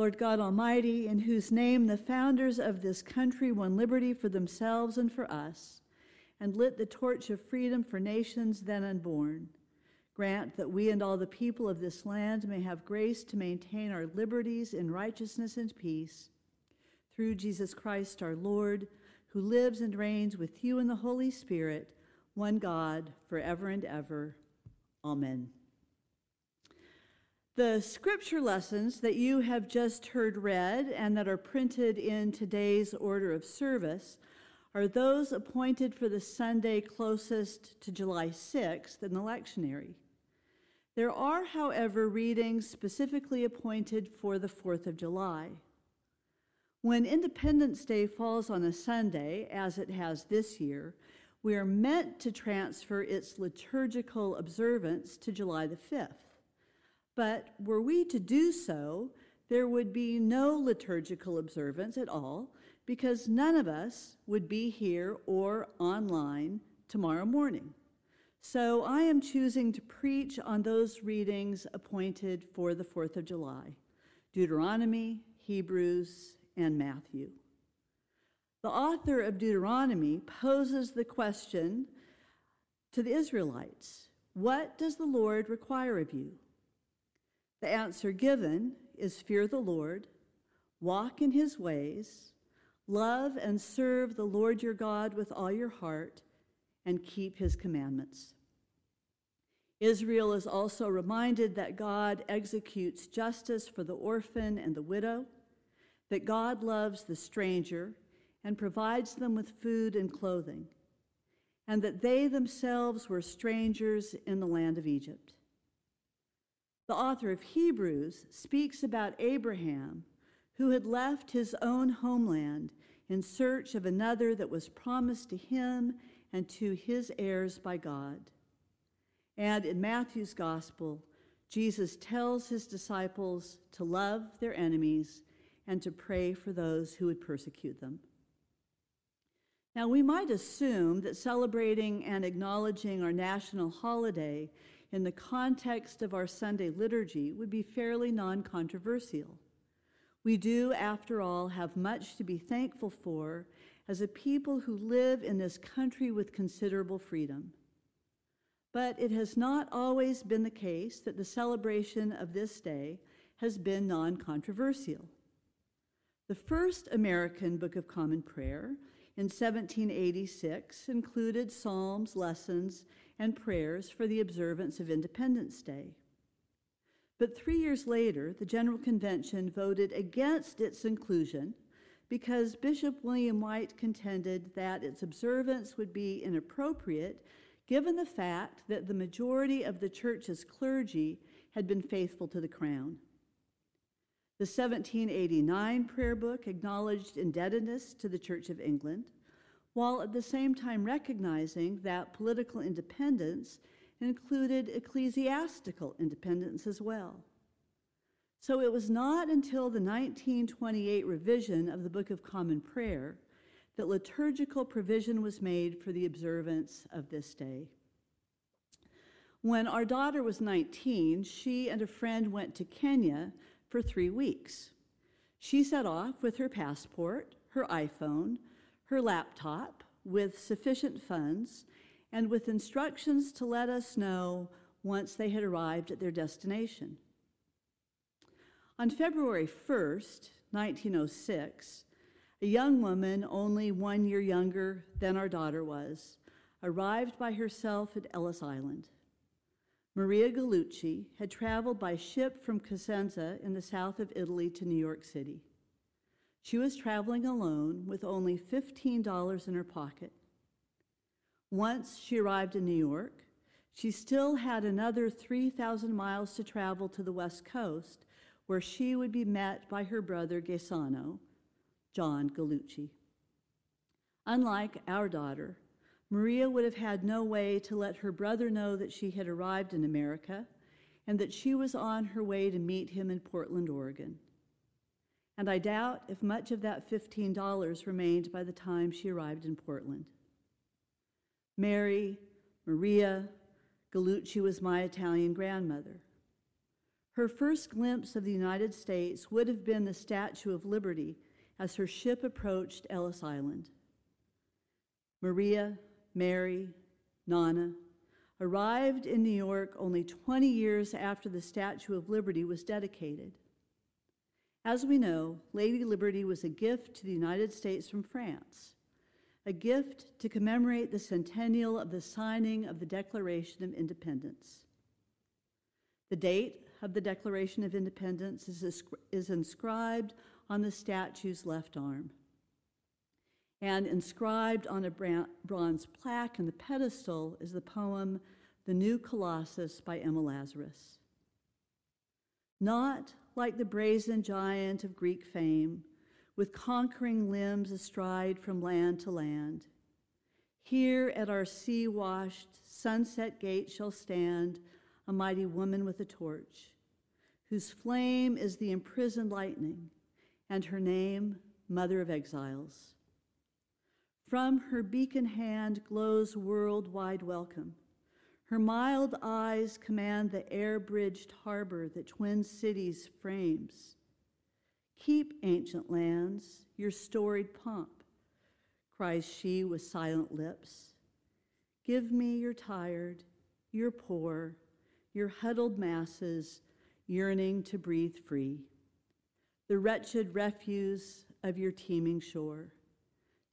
Lord God Almighty, in whose name the founders of this country won liberty for themselves and for us, and lit the torch of freedom for nations then unborn, grant that we and all the people of this land may have grace to maintain our liberties in righteousness and peace. Through Jesus Christ our Lord, who lives and reigns with you in the Holy Spirit, one God, forever and ever. Amen. The scripture lessons that you have just heard read and that are printed in today's order of service are those appointed for the Sunday closest to July 6th in the lectionary. There are, however, readings specifically appointed for the 4th of July. When Independence Day falls on a Sunday, as it has this year, we are meant to transfer its liturgical observance to July the 5th. But were we to do so, there would be no liturgical observance at all because none of us would be here or online tomorrow morning. So I am choosing to preach on those readings appointed for the 4th of July Deuteronomy, Hebrews, and Matthew. The author of Deuteronomy poses the question to the Israelites What does the Lord require of you? The answer given is fear the Lord, walk in his ways, love and serve the Lord your God with all your heart, and keep his commandments. Israel is also reminded that God executes justice for the orphan and the widow, that God loves the stranger and provides them with food and clothing, and that they themselves were strangers in the land of Egypt. The author of Hebrews speaks about Abraham, who had left his own homeland in search of another that was promised to him and to his heirs by God. And in Matthew's gospel, Jesus tells his disciples to love their enemies and to pray for those who would persecute them. Now, we might assume that celebrating and acknowledging our national holiday in the context of our Sunday liturgy would be fairly non controversial. We do, after all, have much to be thankful for as a people who live in this country with considerable freedom. But it has not always been the case that the celebration of this day has been non controversial. The first American Book of Common Prayer in 1786 included psalms, lessons, and prayers for the observance of Independence Day. But three years later, the General Convention voted against its inclusion because Bishop William White contended that its observance would be inappropriate given the fact that the majority of the church's clergy had been faithful to the crown. The 1789 prayer book acknowledged indebtedness to the Church of England while at the same time recognizing that political independence included ecclesiastical independence as well. So it was not until the 1928 revision of the Book of Common Prayer that liturgical provision was made for the observance of this day. When our daughter was 19, she and a friend went to Kenya for three weeks. She set off with her passport, her iPhone, her laptop with sufficient funds and with instructions to let us know once they had arrived at their destination. On February 1st, 1906, a young woman only one year younger than our daughter was arrived by herself at Ellis Island. Maria Gallucci had traveled by ship from Cosenza in the south of Italy to New York City. She was traveling alone with only $15 in her pocket. Once she arrived in New York, she still had another 3,000 miles to travel to the West Coast, where she would be met by her brother Gaetano, John Gallucci. Unlike our daughter, Maria would have had no way to let her brother know that she had arrived in America and that she was on her way to meet him in Portland, Oregon. And I doubt if much of that $15 remained by the time she arrived in Portland. Mary, Maria, Gallucci was my Italian grandmother. Her first glimpse of the United States would have been the Statue of Liberty as her ship approached Ellis Island. Maria, Mary, Nana arrived in New York only 20 years after the Statue of Liberty was dedicated. As we know, Lady Liberty was a gift to the United States from France, a gift to commemorate the centennial of the signing of the Declaration of Independence. The date of the Declaration of Independence is, is inscribed on the statue's left arm. And inscribed on a bronze plaque in the pedestal is the poem The New Colossus by Emma Lazarus. Not like the brazen giant of Greek fame, with conquering limbs astride from land to land. Here at our sea washed, sunset gate shall stand a mighty woman with a torch, whose flame is the imprisoned lightning, and her name, Mother of Exiles. From her beacon hand glows worldwide welcome. Her mild eyes command the air bridged harbor that twin cities frames. Keep, ancient lands, your storied pomp, cries she with silent lips. Give me your tired, your poor, your huddled masses yearning to breathe free, the wretched refuse of your teeming shore.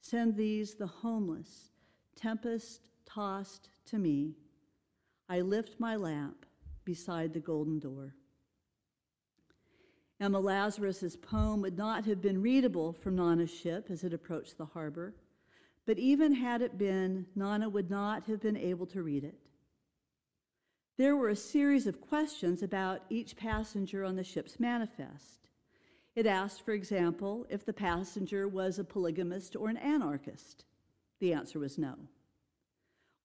Send these, the homeless, tempest tossed to me. I lift my lamp beside the golden door. Emma Lazarus's poem would not have been readable from Nana's ship as it approached the harbor, but even had it been, Nana would not have been able to read it. There were a series of questions about each passenger on the ship's manifest. It asked, for example, if the passenger was a polygamist or an anarchist. The answer was no.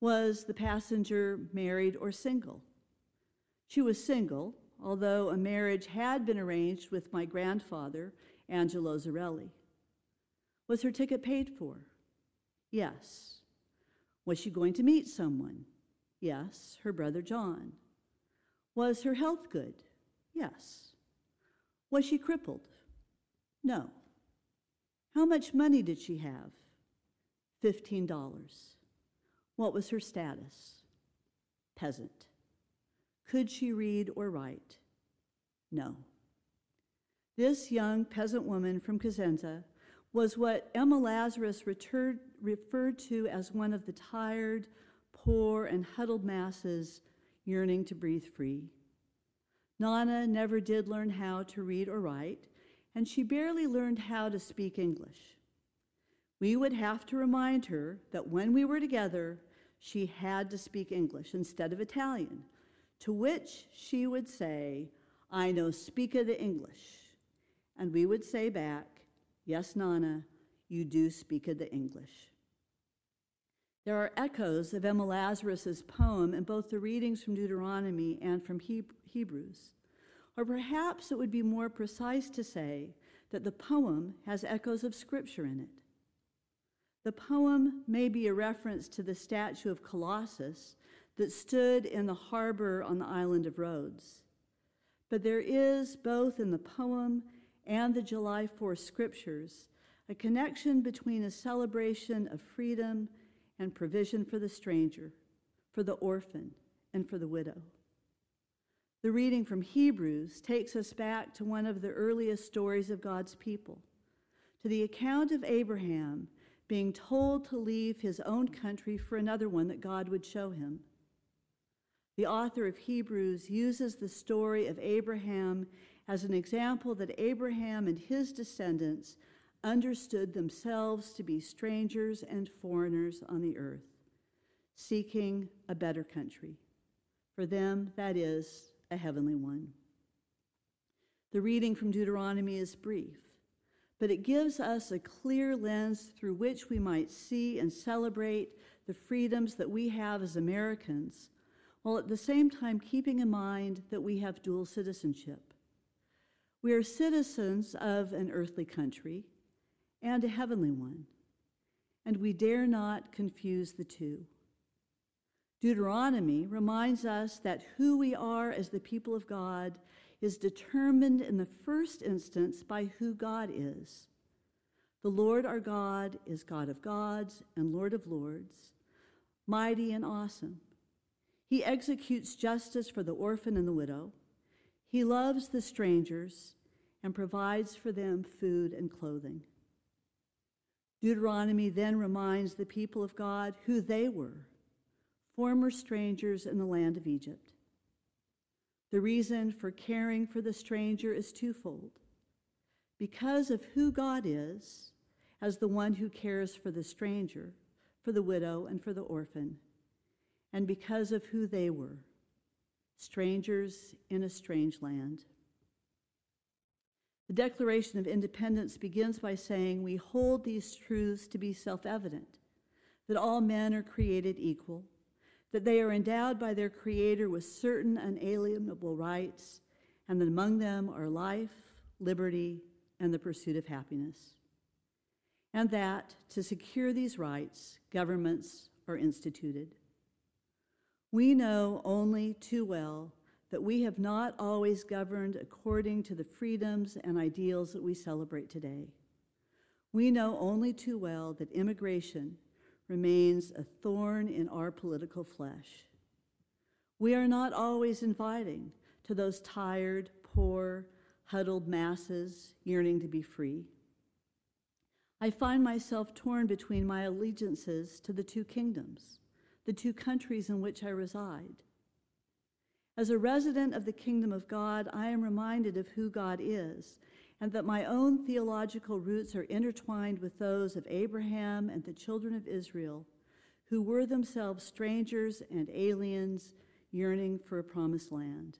Was the passenger married or single? She was single, although a marriage had been arranged with my grandfather, Angelo Zarelli. Was her ticket paid for? Yes. Was she going to meet someone? Yes, her brother John. Was her health good? Yes. Was she crippled? No. How much money did she have? $15. What was her status? Peasant. Could she read or write? No. This young peasant woman from Cosenza was what Emma Lazarus referred to as one of the tired, poor, and huddled masses yearning to breathe free. Nana never did learn how to read or write, and she barely learned how to speak English. We would have to remind her that when we were together, she had to speak English instead of Italian, to which she would say, I know speaka the English. And we would say back, Yes, Nana, you do speaka the English. There are echoes of Emma Lazarus's poem in both the readings from Deuteronomy and from Hebrews. Or perhaps it would be more precise to say that the poem has echoes of Scripture in it. The poem may be a reference to the statue of Colossus that stood in the harbor on the island of Rhodes. But there is, both in the poem and the July 4 scriptures, a connection between a celebration of freedom and provision for the stranger, for the orphan, and for the widow. The reading from Hebrews takes us back to one of the earliest stories of God's people, to the account of Abraham being told to leave his own country for another one that God would show him. The author of Hebrews uses the story of Abraham as an example that Abraham and his descendants understood themselves to be strangers and foreigners on the earth, seeking a better country. For them, that is a heavenly one. The reading from Deuteronomy is brief, but it gives us a clear lens through which we might see and celebrate the freedoms that we have as Americans, while at the same time keeping in mind that we have dual citizenship. We are citizens of an earthly country and a heavenly one, and we dare not confuse the two. Deuteronomy reminds us that who we are as the people of God is determined in the first instance by who God is. The Lord our God is God of gods and Lord of lords, mighty and awesome. He executes justice for the orphan and the widow. He loves the strangers and provides for them food and clothing. Deuteronomy then reminds the people of God who they were former strangers in the land of Egypt. The reason for caring for the stranger is twofold. Because of who God is, as the one who cares for the stranger, for the widow, and for the orphan, and because of who they were, strangers in a strange land. The Declaration of Independence begins by saying, We hold these truths to be self evident that all men are created equal that they are endowed by their Creator with certain unalienable rights, and that among them are life, liberty, and the pursuit of happiness. And that, to secure these rights, governments are instituted. We know only too well that we have not always governed according to the freedoms and ideals that we celebrate today. We know only too well that immigration remains a thorn in our political flesh. We are not always inviting to those tired, poor, huddled masses yearning to be free. I find myself torn between my allegiances to the two kingdoms, the two countries in which I reside. As a resident of the kingdom of God, I am reminded of who God is and that my own theological roots are intertwined with those of Abraham and the children of Israel, who were themselves strangers and aliens yearning for a promised land.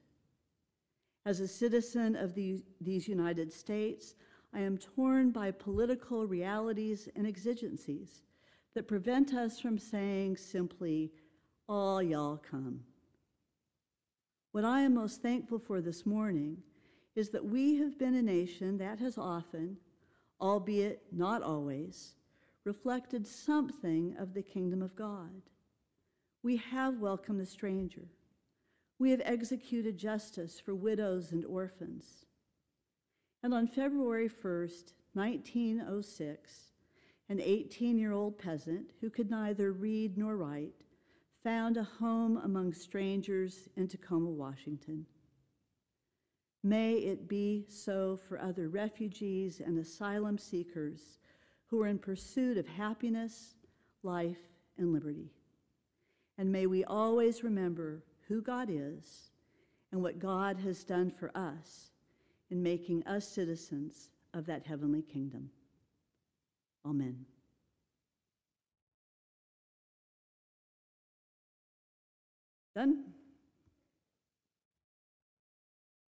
As a citizen of the, these United States, I am torn by political realities and exigencies that prevent us from saying simply, All y'all come. What I am most thankful for this morning is that we have been a nation that has often, albeit not always, reflected something of the kingdom of God. We have welcomed the stranger. We have executed justice for widows and orphans. And on February 1st, 1906, an 18 year old peasant who could neither read nor write found a home among strangers in Tacoma, Washington. May it be so for other refugees and asylum seekers who are in pursuit of happiness, life, and liberty. And may we always remember who God is and what God has done for us in making us citizens of that heavenly kingdom. Amen. Done?